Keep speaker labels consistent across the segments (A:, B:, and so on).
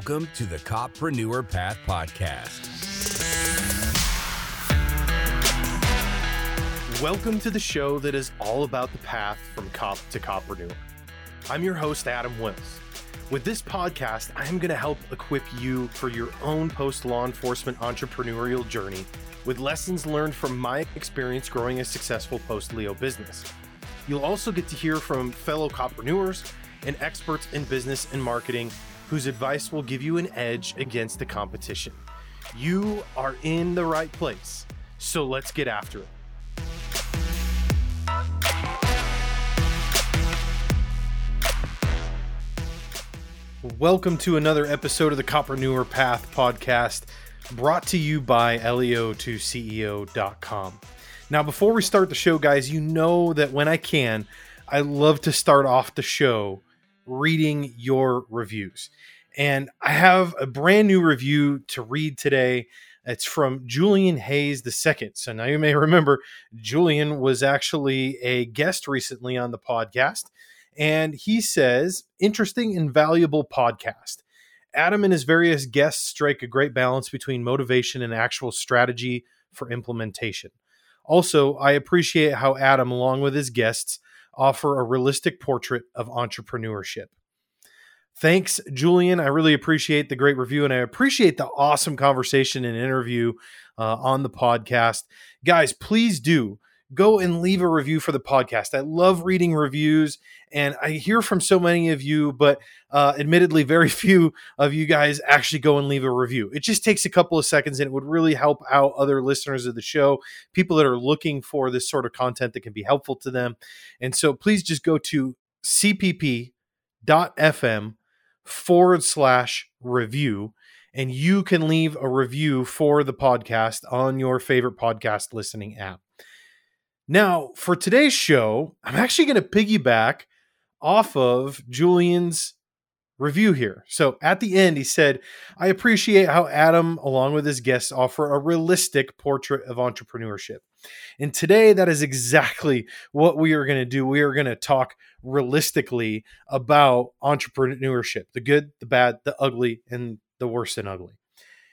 A: Welcome to the Coppreneur Path Podcast.
B: Welcome to the show that is all about the path from cop to coppreneur. I'm your host, Adam Wills. With this podcast, I am going to help equip you for your own post law enforcement entrepreneurial journey with lessons learned from my experience growing a successful post Leo business. You'll also get to hear from fellow coppreneurs and experts in business and marketing whose advice will give you an edge against the competition. You are in the right place, so let's get after it. Welcome to another episode of the Coppreneur Path podcast brought to you by leo2ceo.com. Now, before we start the show, guys, you know that when I can, I love to start off the show reading your reviews. And I have a brand new review to read today. It's from Julian Hayes II. So now you may remember Julian was actually a guest recently on the podcast. And he says, interesting and valuable podcast. Adam and his various guests strike a great balance between motivation and actual strategy for implementation. Also, I appreciate how Adam, along with his guests, offer a realistic portrait of entrepreneurship. Thanks, Julian. I really appreciate the great review and I appreciate the awesome conversation and interview uh, on the podcast. Guys, please do go and leave a review for the podcast. I love reading reviews and I hear from so many of you, but uh, admittedly, very few of you guys actually go and leave a review. It just takes a couple of seconds and it would really help out other listeners of the show, people that are looking for this sort of content that can be helpful to them. And so please just go to cpp.fm forward slash review and you can leave a review for the podcast on your favorite podcast listening app. Now, for today's show, I'm actually going to piggyback off of Julian's review here. So at the end, he said, I appreciate how Adam, along with his guests, offer a realistic portrait of entrepreneurship. And today, that is exactly what we are going to do. We are going to talk realistically about entrepreneurship the good, the bad, the ugly, and the worse than ugly.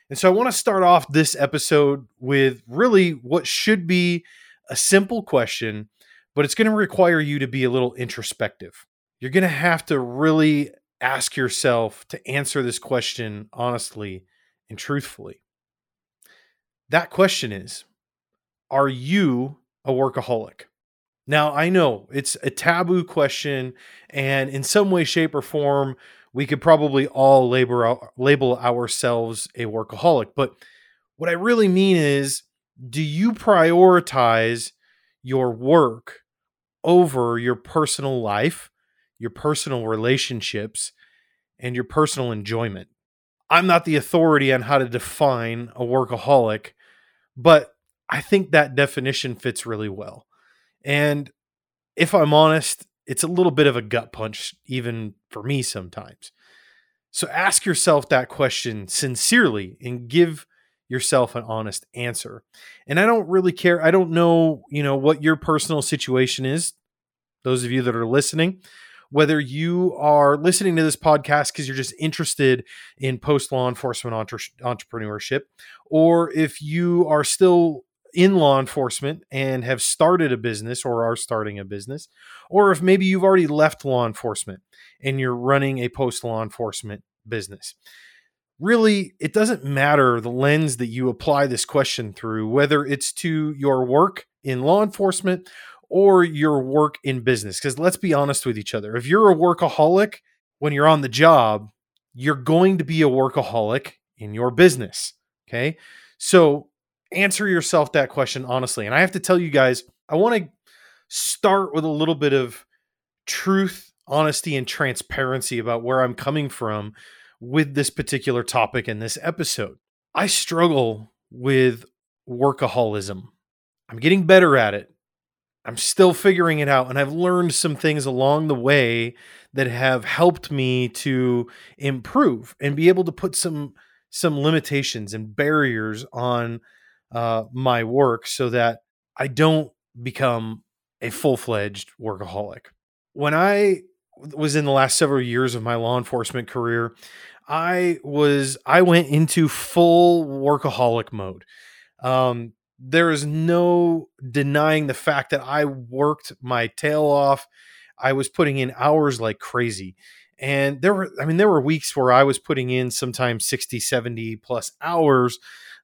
B: And so I want to start off this episode with really what should be a simple question, but it's going to require you to be a little introspective. You're going to have to really ask yourself to answer this question honestly and truthfully. That question is Are you a workaholic? Now, I know it's a taboo question, and in some way, shape, or form, we could probably all label, ourselves a workaholic. But what I really mean is do you prioritize your work over your personal life, your personal relationships, and your personal enjoyment? I'm not the authority on how to define a workaholic, but I think that definition fits really well. And if I'm honest, it's a little bit of a gut punch, even for me sometimes. So ask yourself that question sincerely and give yourself an honest answer. And I don't really care. I don't know, you know, what your personal situation is. Those of you that are listening, whether you are listening to this podcast because you're just interested in post law enforcement entre- entrepreneurship, or if you are still in law enforcement and have started a business or are starting a business, or if maybe you've already left law enforcement and you're running a post law enforcement business really it doesn't matter the lens that you apply this question through whether it's to your work in law enforcement or your work in business because let's be honest with each other. If you're a workaholic when you're on the job you're going to be a workaholic in your business okay? So answer yourself that question honestly. And i have to tell you guys i want to start with a little bit of truth honesty and transparency about where i'm coming from with this particular topic in this episode. I struggle with workaholism. I'm getting better at it. I'm still figuring it out. And I've learned some things along the way that have helped me to improve and be able to put some some limitations and barriers on uh, my work so that I don't become a full fledged workaholic. When I was in the last several years of my law enforcement career, I was I went into full workaholic mode. Um, there is no denying the fact that I worked my tail off. I was putting in hours like crazy. And there were, I mean, there were weeks where I was putting in sometimes 60, 70 plus hours.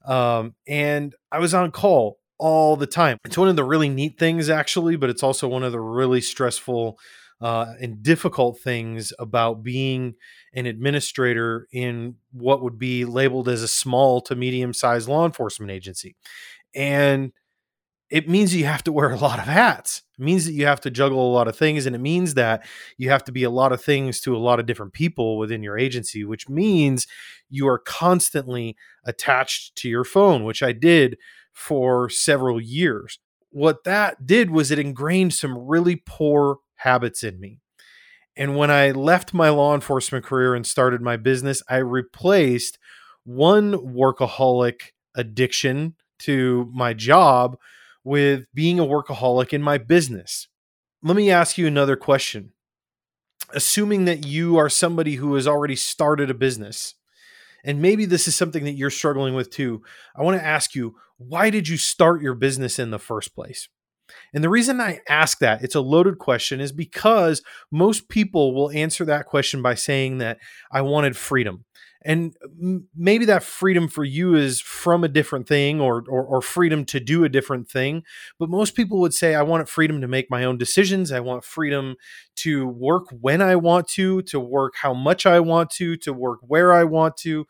B: Um, and I was on call all the time. It's one of the really neat things, actually, but it's also one of the really stressful uh, and difficult things about being an administrator in what would be labeled as a small to medium sized law enforcement agency. And it means you have to wear a lot of hats. It means that you have to juggle a lot of things. And it means that you have to be a lot of things to a lot of different people within your agency, which means you are constantly attached to your phone, which I did for several years. What that did was it ingrained some really poor habits in me. And when I left my law enforcement career and started my business, I replaced one workaholic addiction to my job with being a workaholic in my business. Let me ask you another question. Assuming that you are somebody who has already started a business, and maybe this is something that you're struggling with too, I want to ask you why did you start your business in the first place? And the reason I ask that, it's a loaded question, is because most people will answer that question by saying that I wanted freedom. And maybe that freedom for you is from a different thing or, or, or freedom to do a different thing but most people would say i want freedom to make my own decisions. I want freedom to work when i want to to work how much i want to to work where i want to.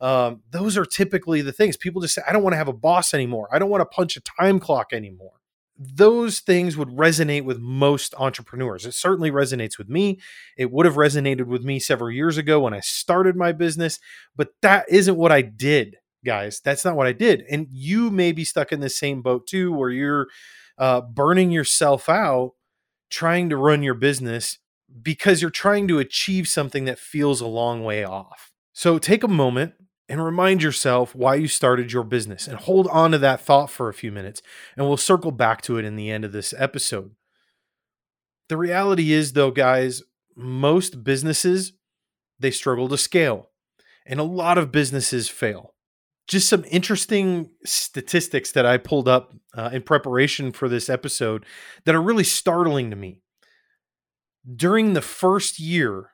B: Um, those are typically the things. People just say i don't want to have a boss anymore. I don't want to punch a time clock anymore those things would resonate with most entrepreneurs. It certainly resonates with me. It would have resonated with me several years ago when I started my business, but that isn't what I did, guys. That's not what I did. And you may be stuck in the same boat too, where you're uh, burning yourself out trying to run your business because you're trying to achieve something that feels a long way off. So take a moment and remind yourself why you started your business and hold on to that thought for a few minutes. And we'll circle back to it in the end of this episode. The reality is, though, guys, most businesses they struggle to scale, and a lot of businesses fail. Just some interesting statistics that I pulled up uh, in preparation for this episode that are really startling to me. During the first year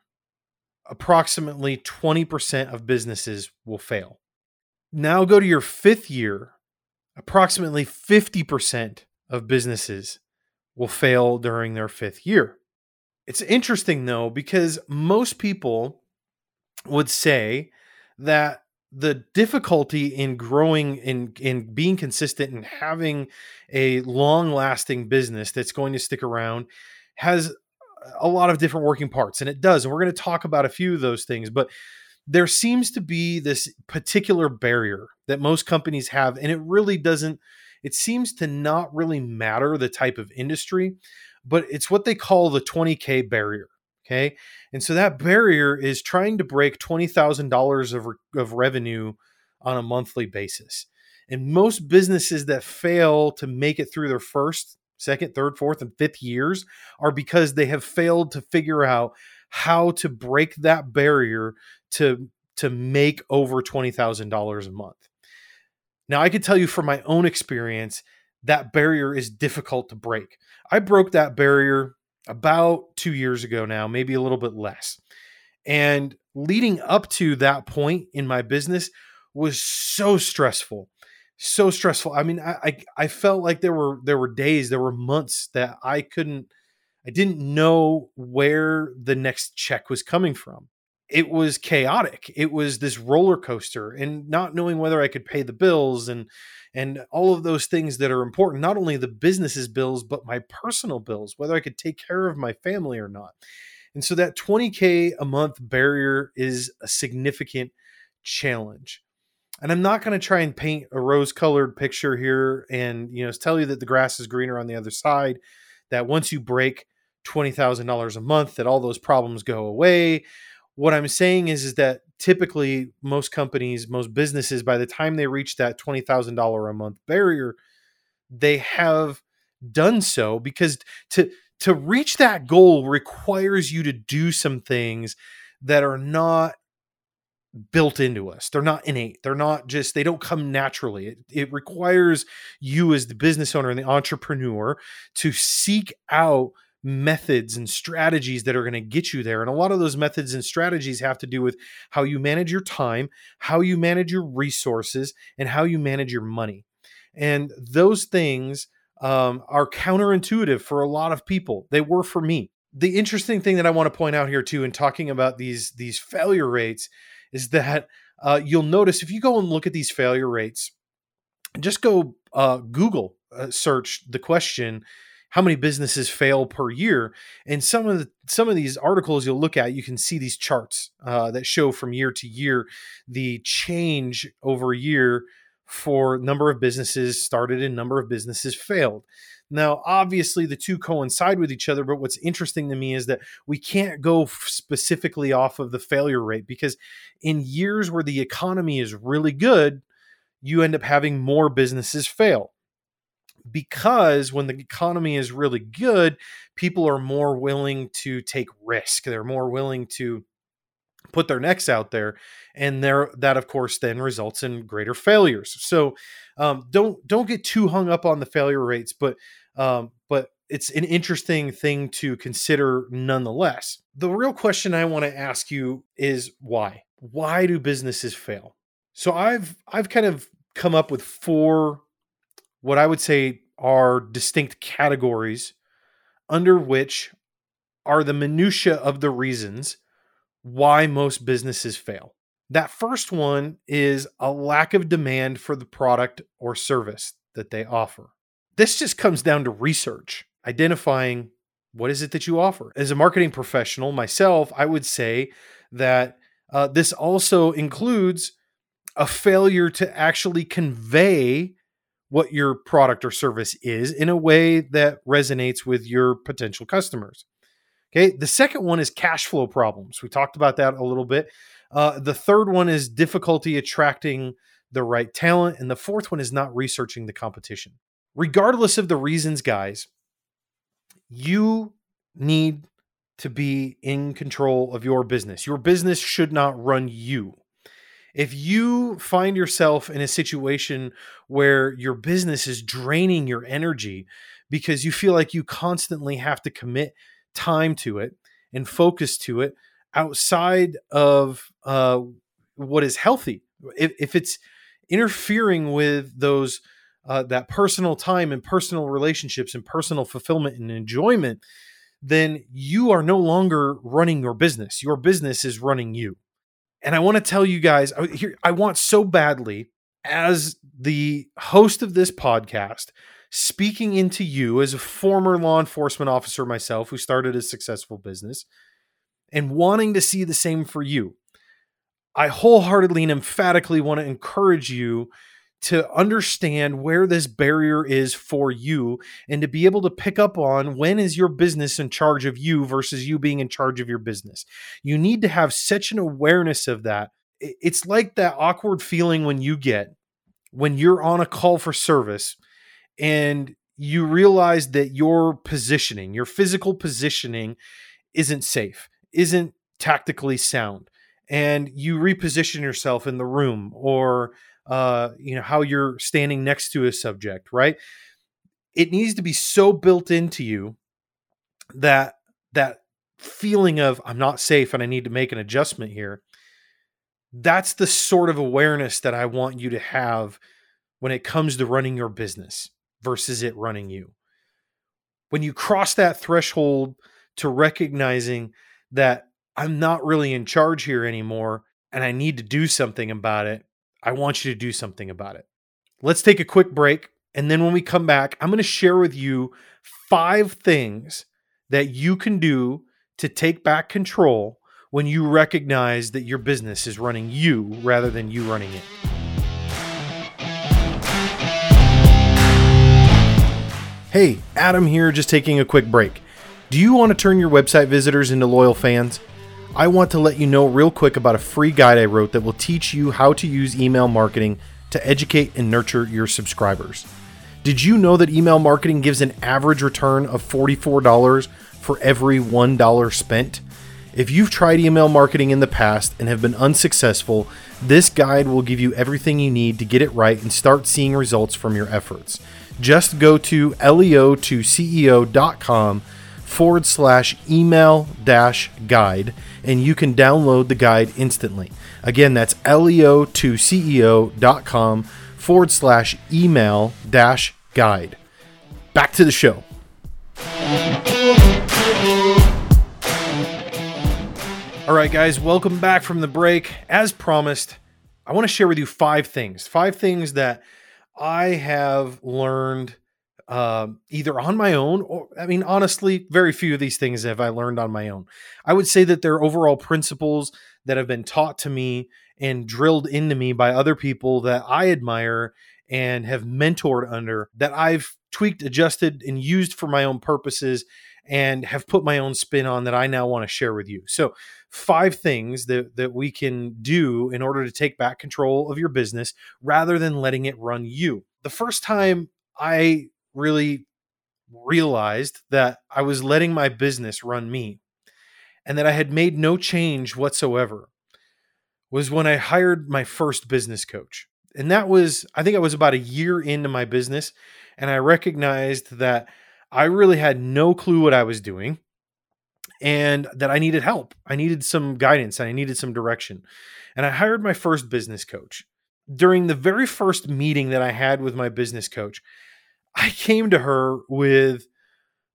B: approximately 20% of businesses will fail. Now go to your fifth year, approximately 50% of businesses will fail during their fifth year. It's interesting though, because most people would say that the difficulty in growing in in being consistent and having a long lasting business that's going to stick around has a lot of different working parts, and it does. And we're going to talk about a few of those things, but there seems to be this particular barrier that most companies have, and it really doesn't, it seems to not really matter the type of industry, but it's what they call the 20K barrier. Okay. And so that barrier is trying to break $20,000 of, of revenue on a monthly basis. And most businesses that fail to make it through their first second, third, fourth, and fifth years are because they have failed to figure out how to break that barrier to to make over $20,000 a month. Now, I can tell you from my own experience that barrier is difficult to break. I broke that barrier about 2 years ago now, maybe a little bit less. And leading up to that point in my business was so stressful so stressful. I mean, I, I, I felt like there were there were days, there were months that I couldn't I didn't know where the next check was coming from. It was chaotic. It was this roller coaster and not knowing whether I could pay the bills and and all of those things that are important, not only the business's bills, but my personal bills, whether I could take care of my family or not. And so that 20K a month barrier is a significant challenge and I'm not going to try and paint a rose colored picture here and you know tell you that the grass is greener on the other side that once you break $20,000 a month that all those problems go away. What I'm saying is is that typically most companies, most businesses by the time they reach that $20,000 a month barrier, they have done so because to to reach that goal requires you to do some things that are not built into us. They're not innate. They're not just, they don't come naturally. It, it requires you as the business owner and the entrepreneur to seek out methods and strategies that are going to get you there. And a lot of those methods and strategies have to do with how you manage your time, how you manage your resources, and how you manage your money. And those things um, are counterintuitive for a lot of people. They were for me. The interesting thing that I want to point out here too, in talking about these these failure rates, is that uh, you'll notice if you go and look at these failure rates, just go uh, Google uh, search the question how many businesses fail per year? And some of the some of these articles you'll look at you can see these charts uh, that show from year to year the change over year for number of businesses started and number of businesses failed now obviously the two coincide with each other but what's interesting to me is that we can't go specifically off of the failure rate because in years where the economy is really good you end up having more businesses fail because when the economy is really good, people are more willing to take risk. They're more willing to put their necks out there, and there that of course then results in greater failures. So um, don't don't get too hung up on the failure rates, but um, but it's an interesting thing to consider nonetheless. The real question I want to ask you is why? Why do businesses fail? So I've I've kind of come up with four what I would say are distinct categories under which are the minutia of the reasons why most businesses fail. That first one is a lack of demand for the product or service that they offer. This just comes down to research, identifying what is it that you offer. As a marketing professional myself, I would say that uh, this also includes a failure to actually convey what your product or service is in a way that resonates with your potential customers. Okay. The second one is cash flow problems. We talked about that a little bit. Uh, the third one is difficulty attracting the right talent. And the fourth one is not researching the competition. Regardless of the reasons, guys, you need to be in control of your business. Your business should not run you if you find yourself in a situation where your business is draining your energy because you feel like you constantly have to commit time to it and focus to it outside of uh, what is healthy, if, if it's interfering with those uh, that personal time and personal relationships and personal fulfillment and enjoyment, then you are no longer running your business. Your business is running you. And I want to tell you guys here, I want so badly, as the host of this podcast, speaking into you as a former law enforcement officer myself who started a successful business and wanting to see the same for you. I wholeheartedly and emphatically want to encourage you to understand where this barrier is for you and to be able to pick up on when is your business in charge of you versus you being in charge of your business. You need to have such an awareness of that. It's like that awkward feeling when you get when you're on a call for service and you realize that your positioning, your physical positioning isn't safe, isn't tactically sound and you reposition yourself in the room or uh, you know, how you're standing next to a subject, right? It needs to be so built into you that that feeling of I'm not safe and I need to make an adjustment here. That's the sort of awareness that I want you to have when it comes to running your business versus it running you. When you cross that threshold to recognizing that I'm not really in charge here anymore and I need to do something about it, I want you to do something about it. Let's take a quick break. And then when we come back, I'm going to share with you five things that you can do to take back control when you recognize that your business is running you rather than you running it. Hey, Adam here, just taking a quick break. Do you want to turn your website visitors into loyal fans? I want to let you know real quick about a free guide I wrote that will teach you how to use email marketing to educate and nurture your subscribers. Did you know that email marketing gives an average return of $44 for every $1 spent? If you've tried email marketing in the past and have been unsuccessful, this guide will give you everything you need to get it right and start seeing results from your efforts. Just go to leo2ceo.com forward slash email dash guide and you can download the guide instantly. Again, that's leo2ceo.com forward slash email dash guide. Back to the show. All right, guys, welcome back from the break. As promised, I want to share with you five things. Five things that I have learned uh, either on my own or, I mean, honestly, very few of these things have I learned on my own. I would say that they're overall principles that have been taught to me and drilled into me by other people that I admire and have mentored under that I've tweaked, adjusted, and used for my own purposes and have put my own spin on that I now want to share with you. So, five things that, that we can do in order to take back control of your business rather than letting it run you. The first time I really realized that I was letting my business run me and that I had made no change whatsoever was when I hired my first business coach. And that was, I think I was about a year into my business. And I recognized that I really had no clue what I was doing and that I needed help. I needed some guidance and I needed some direction. And I hired my first business coach. During the very first meeting that I had with my business coach, I came to her with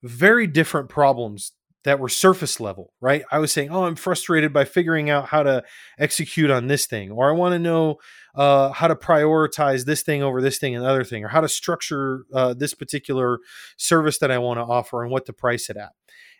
B: very different problems that were surface level, right? I was saying, "Oh, I'm frustrated by figuring out how to execute on this thing," or "I want to know uh, how to prioritize this thing over this thing and other thing, or how to structure uh, this particular service that I want to offer and what to price it at."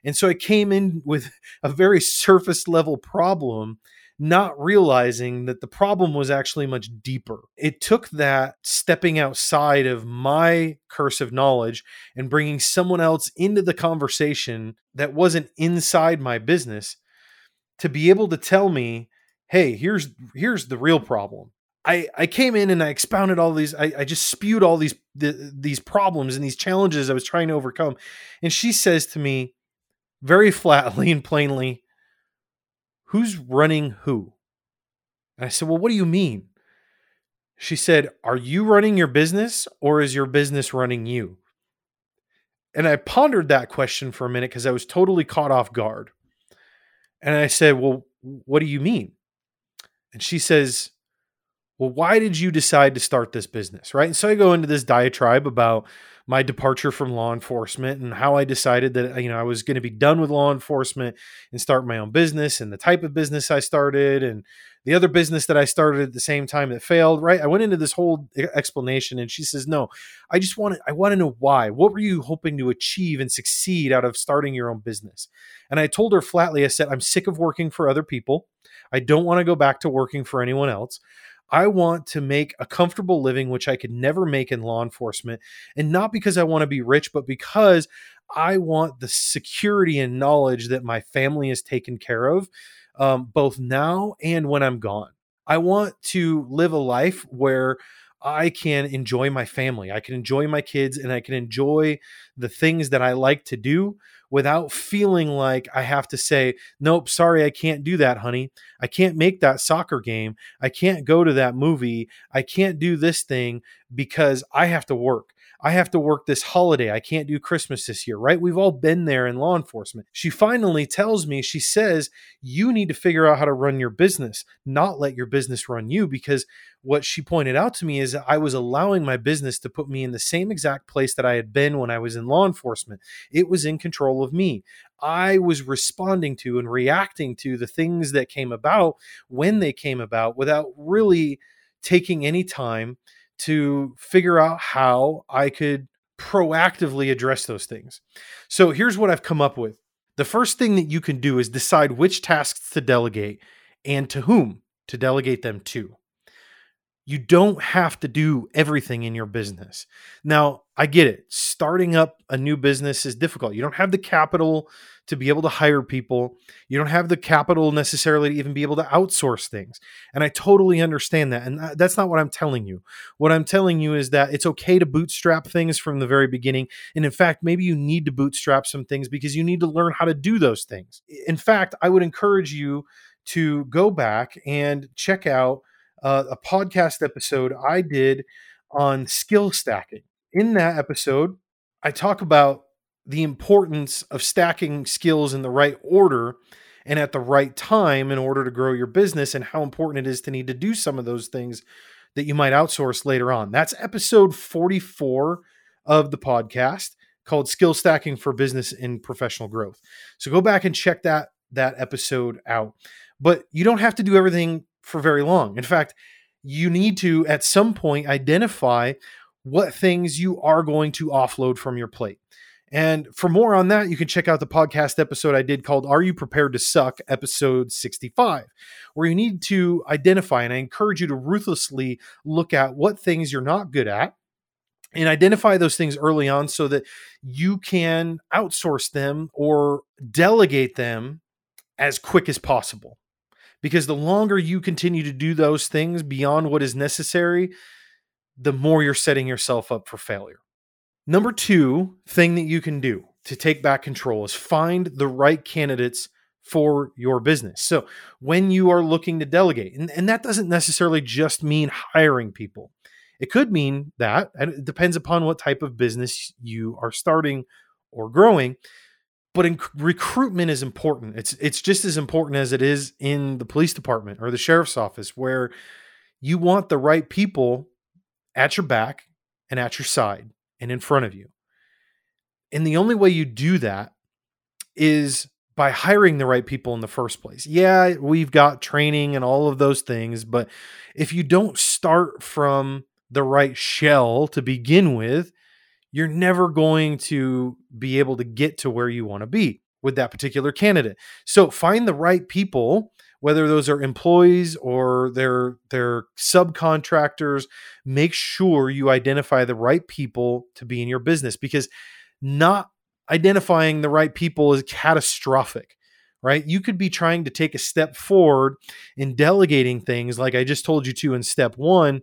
B: And so I came in with a very surface level problem not realizing that the problem was actually much deeper. It took that stepping outside of my cursive knowledge and bringing someone else into the conversation that wasn't inside my business to be able to tell me, "Hey, here's here's the real problem." I, I came in and I expounded all these. I, I just spewed all these the, these problems and these challenges I was trying to overcome, and she says to me, very flatly and plainly, who's running who? And I said, well, what do you mean? She said, are you running your business or is your business running you? And I pondered that question for a minute because I was totally caught off guard. And I said, well, what do you mean? And she says, well, why did you decide to start this business? Right. And so I go into this diatribe about my departure from law enforcement and how I decided that you know I was going to be done with law enforcement and start my own business and the type of business I started and the other business that I started at the same time that failed, right? I went into this whole explanation and she says, "No, I just want to I want to know why. What were you hoping to achieve and succeed out of starting your own business?" And I told her flatly I said, "I'm sick of working for other people. I don't want to go back to working for anyone else. I want to make a comfortable living, which I could never make in law enforcement. And not because I want to be rich, but because I want the security and knowledge that my family is taken care of, um, both now and when I'm gone. I want to live a life where I can enjoy my family. I can enjoy my kids and I can enjoy the things that I like to do without feeling like I have to say, nope, sorry, I can't do that, honey. I can't make that soccer game. I can't go to that movie. I can't do this thing because I have to work. I have to work this holiday. I can't do Christmas this year, right? We've all been there in law enforcement. She finally tells me, she says, you need to figure out how to run your business, not let your business run you. Because what she pointed out to me is I was allowing my business to put me in the same exact place that I had been when I was in law enforcement. It was in control of me. I was responding to and reacting to the things that came about when they came about without really taking any time to figure out how I could proactively address those things. So here's what I've come up with. The first thing that you can do is decide which tasks to delegate and to whom to delegate them to. You don't have to do everything in your business. Now, I get it. Starting up a new business is difficult. You don't have the capital to be able to hire people. You don't have the capital necessarily to even be able to outsource things. And I totally understand that. And that's not what I'm telling you. What I'm telling you is that it's okay to bootstrap things from the very beginning. And in fact, maybe you need to bootstrap some things because you need to learn how to do those things. In fact, I would encourage you to go back and check out uh, a podcast episode I did on skill stacking. In that episode, I talk about the importance of stacking skills in the right order and at the right time in order to grow your business and how important it is to need to do some of those things that you might outsource later on. That's episode 44 of the podcast called Skill Stacking for Business and Professional Growth. So go back and check that that episode out. But you don't have to do everything for very long. In fact, you need to at some point identify what things you are going to offload from your plate. And for more on that, you can check out the podcast episode I did called Are You Prepared to Suck? episode 65, where you need to identify, and I encourage you to ruthlessly look at what things you're not good at and identify those things early on so that you can outsource them or delegate them as quick as possible because the longer you continue to do those things beyond what is necessary, the more you're setting yourself up for failure. Number two thing that you can do to take back control is find the right candidates for your business. So when you are looking to delegate, and, and that doesn't necessarily just mean hiring people, it could mean that, and it depends upon what type of business you are starting or growing but in, recruitment is important. It's it's just as important as it is in the police department or the sheriff's office, where you want the right people at your back and at your side and in front of you. And the only way you do that is by hiring the right people in the first place. Yeah, we've got training and all of those things, but if you don't start from the right shell to begin with, you're never going to be able to get to where you want to be with that particular candidate. So find the right people, whether those are employees or they're they're subcontractors, make sure you identify the right people to be in your business because not identifying the right people is catastrophic right? You could be trying to take a step forward in delegating things like I just told you to in step one,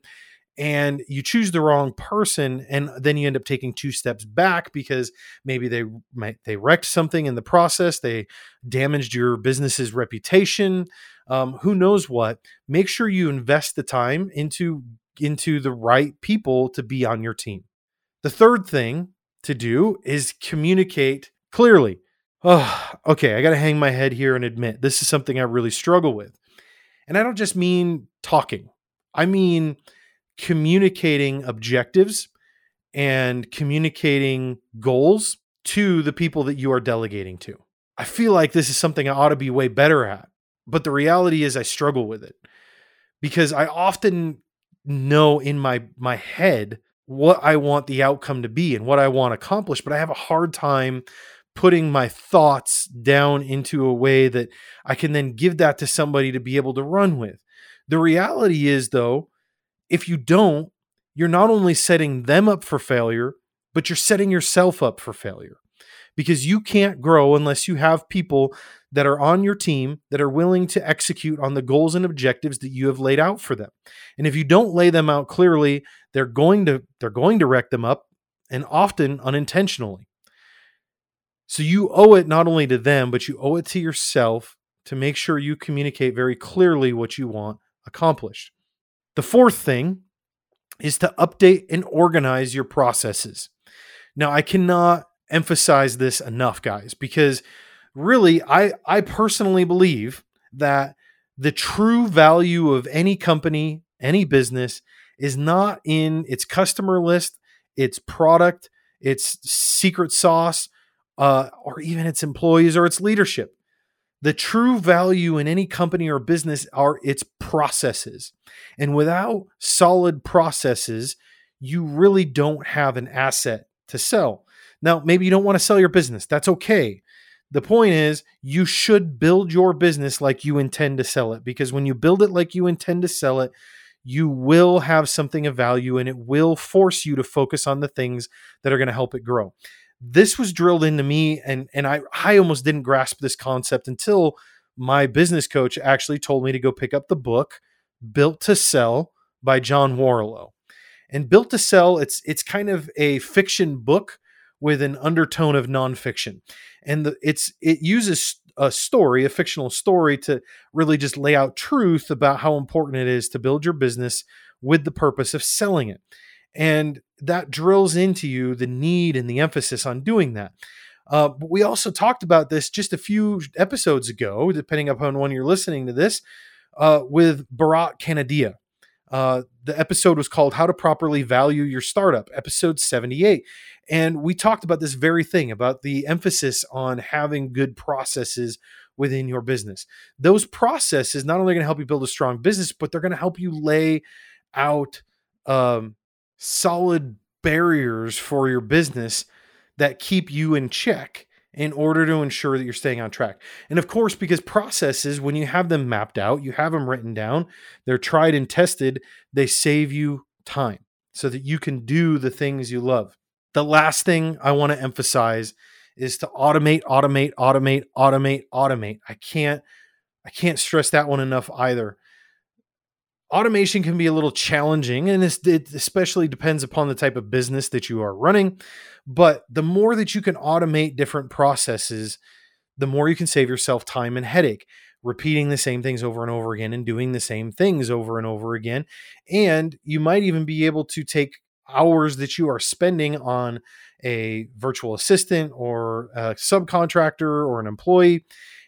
B: and you choose the wrong person and then you end up taking two steps back because maybe they might they wrecked something in the process they damaged your business's reputation um, who knows what. Make sure you invest the time into into the right people to be on your team. The third thing to do is communicate clearly. Oh okay i gotta hang my head here and admit this is something i really struggle with. And i don't just mean talking. I mean communicating objectives and communicating goals to the people that you are delegating to. I feel like this is something I ought to be way better at. But the reality is I struggle with it because I often know in my my head what I want the outcome to be and what I want to accomplish, but I have a hard time putting my thoughts down into a way that I can then give that to somebody to be able to run with. The reality is though if you don't, you're not only setting them up for failure, but you're setting yourself up for failure because you can't grow unless you have people that are on your team that are willing to execute on the goals and objectives that you have laid out for them. And if you don't lay them out clearly, they're going to they're going to wreck them up and often unintentionally. So you owe it not only to them, but you owe it to yourself to make sure you communicate very clearly what you want accomplished. The fourth thing is to update and organize your processes. Now, I cannot emphasize this enough, guys, because really, I, I personally believe that the true value of any company, any business, is not in its customer list, its product, its secret sauce, uh, or even its employees or its leadership. The true value in any company or business are its processes. And without solid processes, you really don't have an asset to sell. Now, maybe you don't want to sell your business. That's okay. The point is, you should build your business like you intend to sell it because when you build it like you intend to sell it, you will have something of value and it will force you to focus on the things that are going to help it grow. This was drilled into me and and I I almost didn't grasp this concept until my business coach actually told me to go pick up the book Built to Sell by John Warrillow. And Built to Sell, it's it's kind of a fiction book with an undertone of nonfiction, and the, it's it uses a story, a fictional story, to really just lay out truth about how important it is to build your business with the purpose of selling it, and that drills into you the need and the emphasis on doing that. Uh, but we also talked about this just a few episodes ago, depending upon when you're listening to this, uh, with Bharat Kanodia. Uh, the episode was called How to Properly Value Your Startup, episode 78. And we talked about this very thing about the emphasis on having good processes within your business. Those processes not only going to help you build a strong business, but they're going to help you lay out um, solid barriers for your business that keep you in check in order to ensure that you're staying on track. And of course, because processes, when you have them mapped out, you have them written down, they're tried and tested, they save you time so that you can do the things you love. The last thing I want to emphasize is to automate, automate, automate, automate, automate. I can't I can't stress that one enough either automation can be a little challenging and it especially depends upon the type of business that you are running. But the more that you can automate different processes the more you can save yourself time and headache repeating the same things over and over again and doing the same things over and over again. And you might even be able to take hours that you are spending on a virtual assistant or a subcontractor or an employee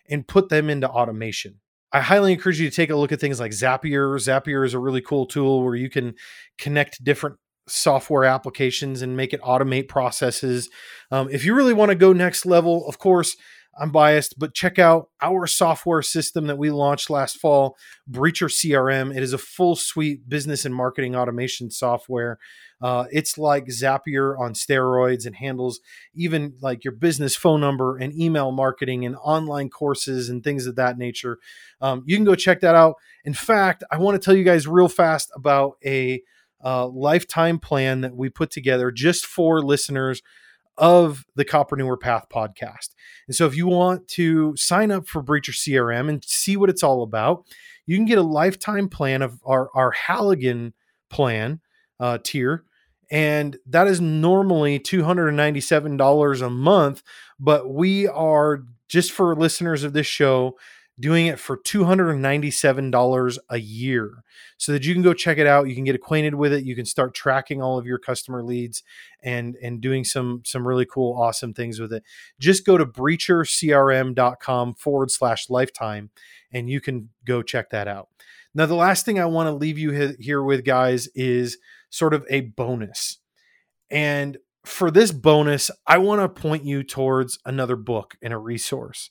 B: and put them into automation I highly encourage you to take a look at things like Zapier. Zapier is a really cool tool where you can connect different software applications and make it automate processes. Um, if you really want to go next level, of course, I'm biased, but check out our software system that we launched last fall, Breacher CRM. It is a full suite business and marketing automation software. Uh, it's like Zapier on steroids and handles even like your business phone number and email marketing and online courses and things of that nature. Um, you can go check that out. In fact, I want to tell you guys real fast about a uh, lifetime plan that we put together just for listeners of the Coppreneur Path podcast. And so if you want to sign up for Breacher CRM and see what it's all about, you can get a lifetime plan of our, our Halligan plan uh, tier. And that is normally $297 a month. But we are, just for listeners of this show, doing it for $297 a year so that you can go check it out you can get acquainted with it you can start tracking all of your customer leads and and doing some some really cool awesome things with it just go to breachercrm.com forward slash lifetime and you can go check that out now the last thing i want to leave you here with guys is sort of a bonus and for this bonus i want to point you towards another book and a resource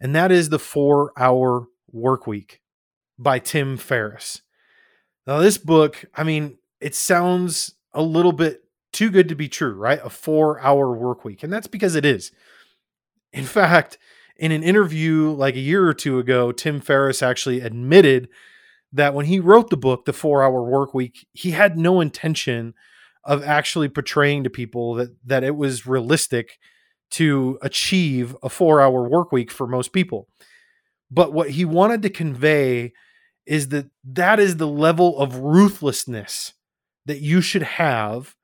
B: and that is the four hour work week by Tim Ferriss. Now, this book, I mean, it sounds a little bit too good to be true, right? A four hour work week. And that's because it is. In fact, in an interview like a year or two ago, Tim Ferriss actually admitted that when he wrote the book, The Four Hour Work Week, he had no intention of actually portraying to people that that it was realistic to achieve a four hour work week for most people. But what he wanted to convey is that that is the level of ruthlessness that you should have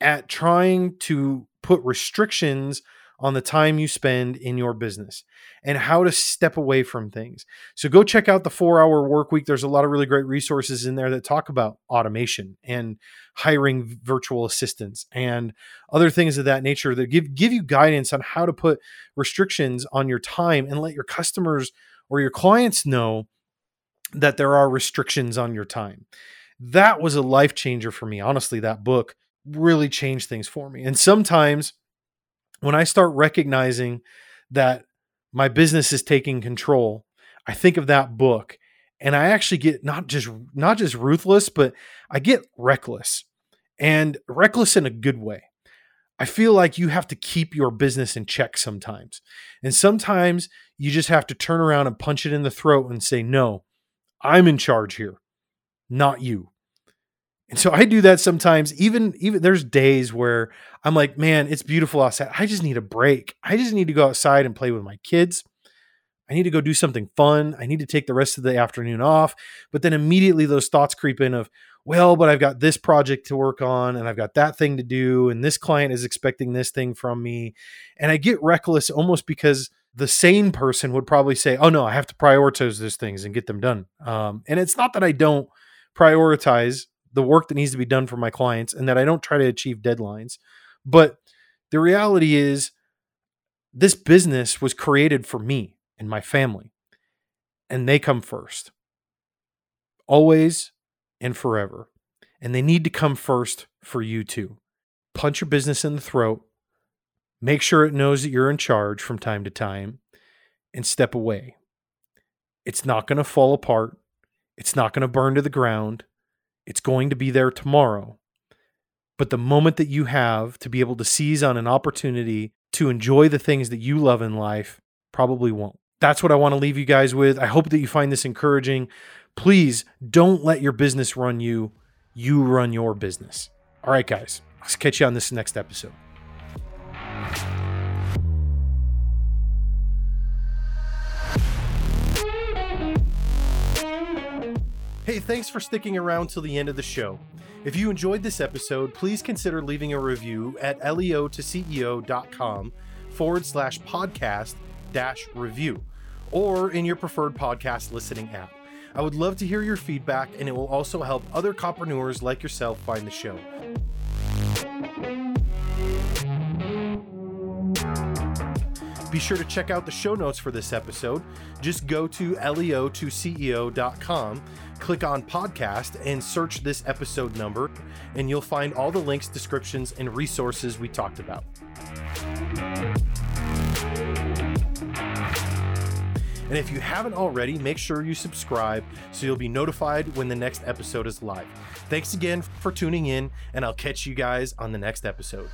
B: at trying to put restrictions on the time you spend in your business and how to step away from things. So go check out the 4-hour work week. There's a lot of really great resources in there that talk about automation and hiring virtual assistants and other things of that nature that give give you guidance on how to put restrictions on your time and let your customers or your clients know that there are restrictions on your time. That was a life changer for me. Honestly, that book really changed things for me. And sometimes when I start recognizing that my business is taking control, I think of that book and I actually get not just not just ruthless, but I get reckless. And reckless in a good way. I feel like you have to keep your business in check sometimes. And sometimes you just have to turn around and punch it in the throat and say, "No, I'm in charge here. not you. And so I do that sometimes. Even even there's days where I'm like, man, it's beautiful outside. I just need a break. I just need to go outside and play with my kids. I need to go do something fun. I need to take the rest of the afternoon off. But then immediately those thoughts creep in of, well, but I've got this project to work on and I've got that thing to do. And this client is expecting this thing from me. And I get reckless almost because the sane person would probably say, oh no, I have to prioritize those things and get them done. Um, and it's not that I don't prioritize the work that needs to be done for my clients and that I don't try to achieve deadlines. But the reality is, this business was created for me and my family, and they come first. Always and forever. And they need to come first for you too. Punch your business in the throat, make sure it knows that you're in charge from time to time, and step away. It's not going to fall apart. It's not going to burn to the ground. It's going to be there tomorrow. But the moment that you have to be able to seize on an opportunity to enjoy the things that you love in life probably won't. That's what I want to leave you guys with. I hope that you find this encouraging. Please don't let your business run you. You run your business. All right, guys. Catch you on this next episode. Hey, thanks for sticking around till the end of the show. If you enjoyed this episode, please consider leaving a review at leo2ceo.com forward slash podcast dash review or in your preferred podcast listening app. I would love to hear your feedback, and it will also help other copreneurs like yourself find the show. Be sure to check out the show notes for this episode. Just go to leo2ceo.com, click on podcast, and search this episode number, and you'll find all the links, descriptions, and resources we talked about. And if you haven't already, make sure you subscribe so you'll be notified when the next episode is live. Thanks again for tuning in, and I'll catch you guys on the next episode.